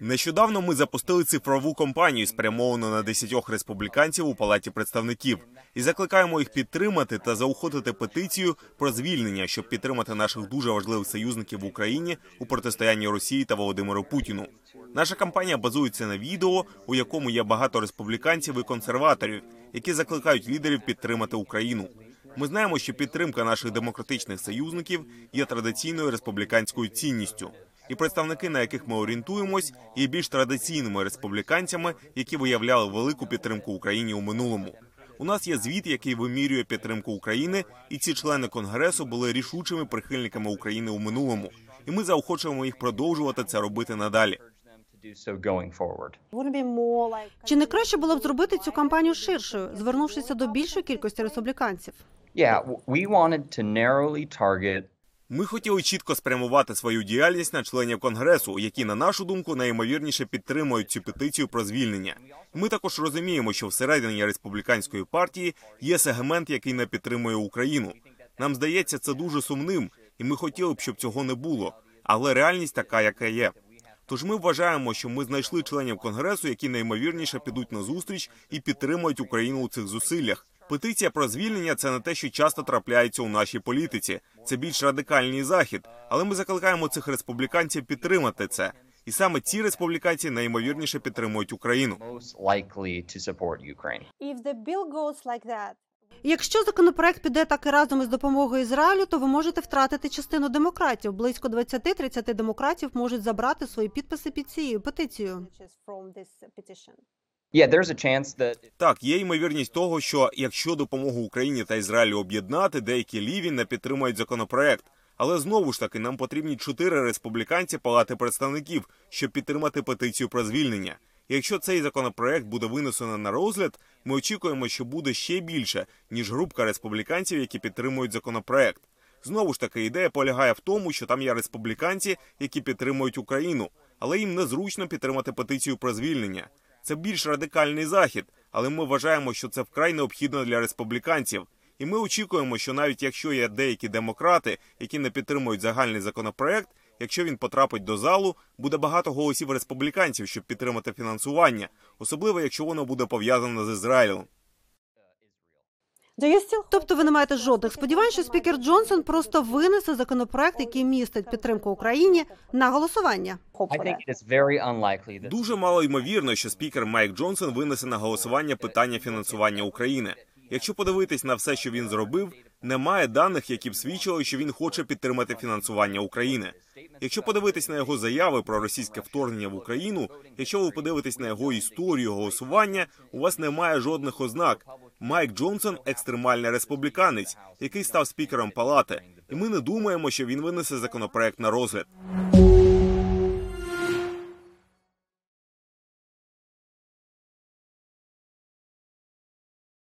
Нещодавно ми запустили цифрову кампанію, спрямовану на десятьох республіканців у палаті представників, і закликаємо їх підтримати та заохотити петицію про звільнення, щоб підтримати наших дуже важливих союзників в Україні у протистоянні Росії та Володимиру Путіну. Наша кампанія базується на відео, у якому є багато республіканців і консерваторів, які закликають лідерів підтримати Україну. Ми знаємо, що підтримка наших демократичних союзників є традиційною республіканською цінністю, і представники, на яких ми орієнтуємось, є більш традиційними республіканцями, які виявляли велику підтримку Україні у минулому. У нас є звіт, який вимірює підтримку України, і ці члени конгресу були рішучими прихильниками України у минулому. І ми заохочуємо їх продовжувати це робити надалі. Чи не краще було б зробити цю кампанію ширшою, звернувшися до більшої кількості республіканців? Yeah, we wanted to narrowly target Ми хотіли чітко спрямувати свою діяльність на членів конгресу, які, на нашу думку, найімовірніше підтримують цю петицію про звільнення. Ми також розуміємо, що всередині республіканської партії є сегмент, який не підтримує Україну. Нам здається, це дуже сумним, і ми хотіли б, щоб цього не було. Але реальність така, яка є. Тож ми вважаємо, що ми знайшли членів конгресу, які найімовірніше підуть на зустріч і підтримують Україну у цих зусиллях. Петиція про звільнення це не те, що часто трапляється у нашій політиці. Це більш радикальний захід, але ми закликаємо цих республіканців підтримати це. І саме ці республіканці найімовірніше підтримують Україну. Якщо законопроект піде так і разом із допомогою Ізраїлю, то ви можете втратити частину демократів. Близько 20-30 демократів можуть забрати свої підписи під цією петицією. Так, є ймовірність того, що якщо допомогу Україні та Ізраїлю об'єднати, деякі ліві не підтримають законопроект. Але знову ж таки нам потрібні чотири республіканці палати представників, щоб підтримати петицію про звільнення. Якщо цей законопроект буде винесено на розгляд, ми очікуємо, що буде ще більше ніж групка республіканців, які підтримують законопроект. Знову ж таки, ідея полягає в тому, що там є республіканці, які підтримують Україну, але їм незручно підтримати петицію про звільнення. Це більш радикальний захід, але ми вважаємо, що це вкрай необхідно для республіканців. І ми очікуємо, що навіть якщо є деякі демократи, які не підтримують загальний законопроект, якщо він потрапить до залу, буде багато голосів республіканців, щоб підтримати фінансування, особливо якщо воно буде пов'язане з Ізраїлем. Тобто ви не маєте жодних сподівань, що спікер Джонсон просто винесе законопроект, який містить підтримку Україні на голосування. Дуже мало ймовірно, що спікер Майк Джонсон винесе на голосування питання фінансування України. Якщо подивитись на все, що він зробив, немає даних, які б свідчили, що він хоче підтримати фінансування України. Якщо подивитись на його заяви про російське вторгнення в Україну, якщо ви подивитесь на його історію голосування, у вас немає жодних ознак. Майк Джонсон екстремальний республіканець, який став спікером палати, і ми не думаємо, що він винесе законопроект на розгляд.